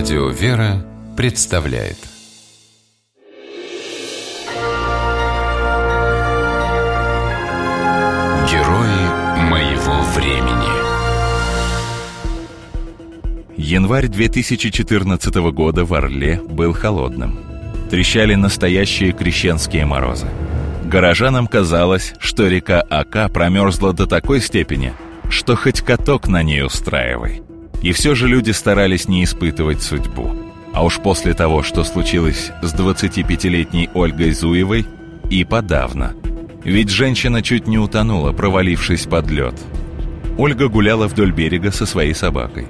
Радио «Вера» представляет Герои моего времени Январь 2014 года в Орле был холодным. Трещали настоящие крещенские морозы. Горожанам казалось, что река Ака промерзла до такой степени, что хоть каток на ней устраивай – и все же люди старались не испытывать судьбу. А уж после того, что случилось с 25-летней Ольгой Зуевой, и подавно. Ведь женщина чуть не утонула, провалившись под лед. Ольга гуляла вдоль берега со своей собакой.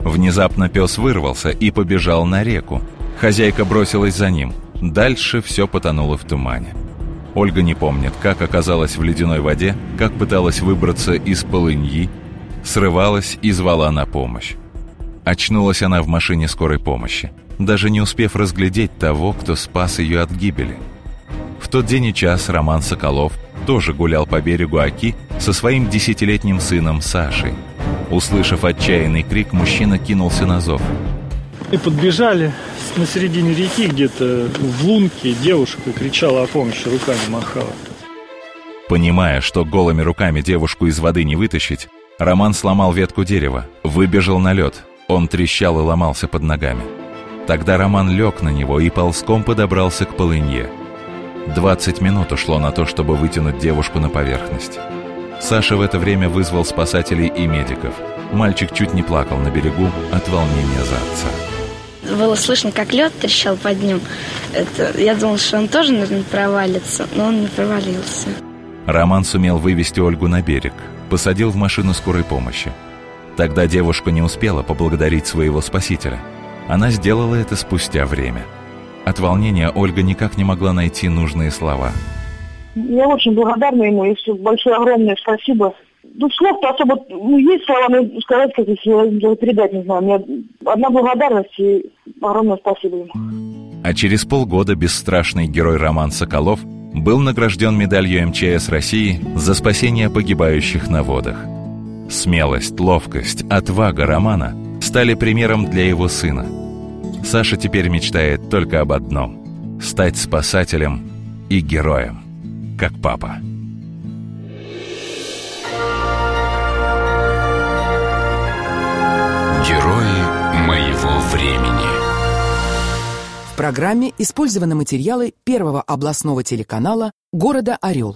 Внезапно пес вырвался и побежал на реку. Хозяйка бросилась за ним. Дальше все потонуло в тумане. Ольга не помнит, как оказалась в ледяной воде, как пыталась выбраться из полыньи, срывалась и звала на помощь. Очнулась она в машине скорой помощи, даже не успев разглядеть того, кто спас ее от гибели. В тот день и час Роман Соколов тоже гулял по берегу Оки со своим десятилетним сыном Сашей. Услышав отчаянный крик, мужчина кинулся на зов. И подбежали на середине реки, где-то в лунке, девушка кричала о помощи, руками махала. Понимая, что голыми руками девушку из воды не вытащить, Роман сломал ветку дерева, выбежал на лед. Он трещал и ломался под ногами. Тогда Роман лег на него и ползком подобрался к полынье. 20 минут ушло на то, чтобы вытянуть девушку на поверхность. Саша в это время вызвал спасателей и медиков. Мальчик чуть не плакал на берегу от волнения за отца. Было слышно, как лед трещал под ним. Это, я думал, что он тоже, наверное, провалится, но он не провалился. Роман сумел вывести Ольгу на берег, посадил в машину скорой помощи. Тогда девушка не успела поблагодарить своего спасителя. Она сделала это спустя время. От волнения Ольга никак не могла найти нужные слова. Я очень благодарна ему, и большое огромное спасибо. Ну, слов-то особо, ну, есть слова, но сказать, как их передать, не знаю. У меня одна благодарность и огромное спасибо ему. А через полгода бесстрашный герой Роман Соколов был награжден медалью МЧС России за спасение погибающих на водах. Смелость, ловкость, отвага Романа стали примером для его сына. Саша теперь мечтает только об одном – стать спасателем и героем, как папа. Программе использованы материалы Первого областного телеканала города Орел.